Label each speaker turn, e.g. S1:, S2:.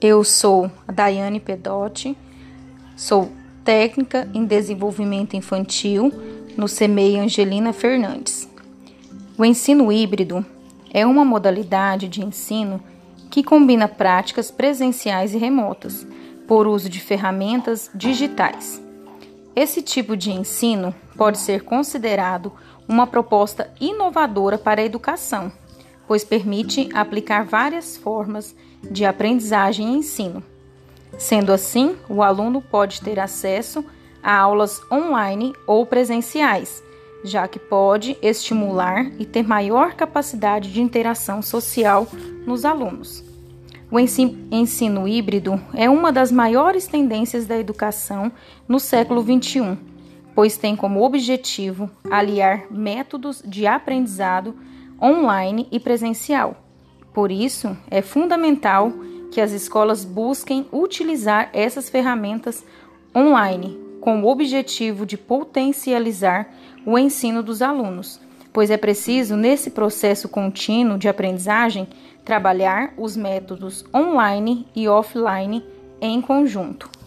S1: Eu sou a Daiane Pedotti, sou técnica em desenvolvimento infantil no CEMEI Angelina Fernandes. O ensino híbrido é uma modalidade de ensino que combina práticas presenciais e remotas por uso de ferramentas digitais. Esse tipo de ensino pode ser considerado uma proposta inovadora para a educação, pois permite aplicar várias formas de aprendizagem e ensino. Sendo assim, o aluno pode ter acesso a aulas online ou presenciais, já que pode estimular e ter maior capacidade de interação social nos alunos. O ensino híbrido é uma das maiores tendências da educação no século XXI, pois tem como objetivo aliar métodos de aprendizado online e presencial. Por isso, é fundamental que as escolas busquem utilizar essas ferramentas online com o objetivo de potencializar o ensino dos alunos, pois é preciso, nesse processo contínuo de aprendizagem, trabalhar os métodos online e offline em conjunto.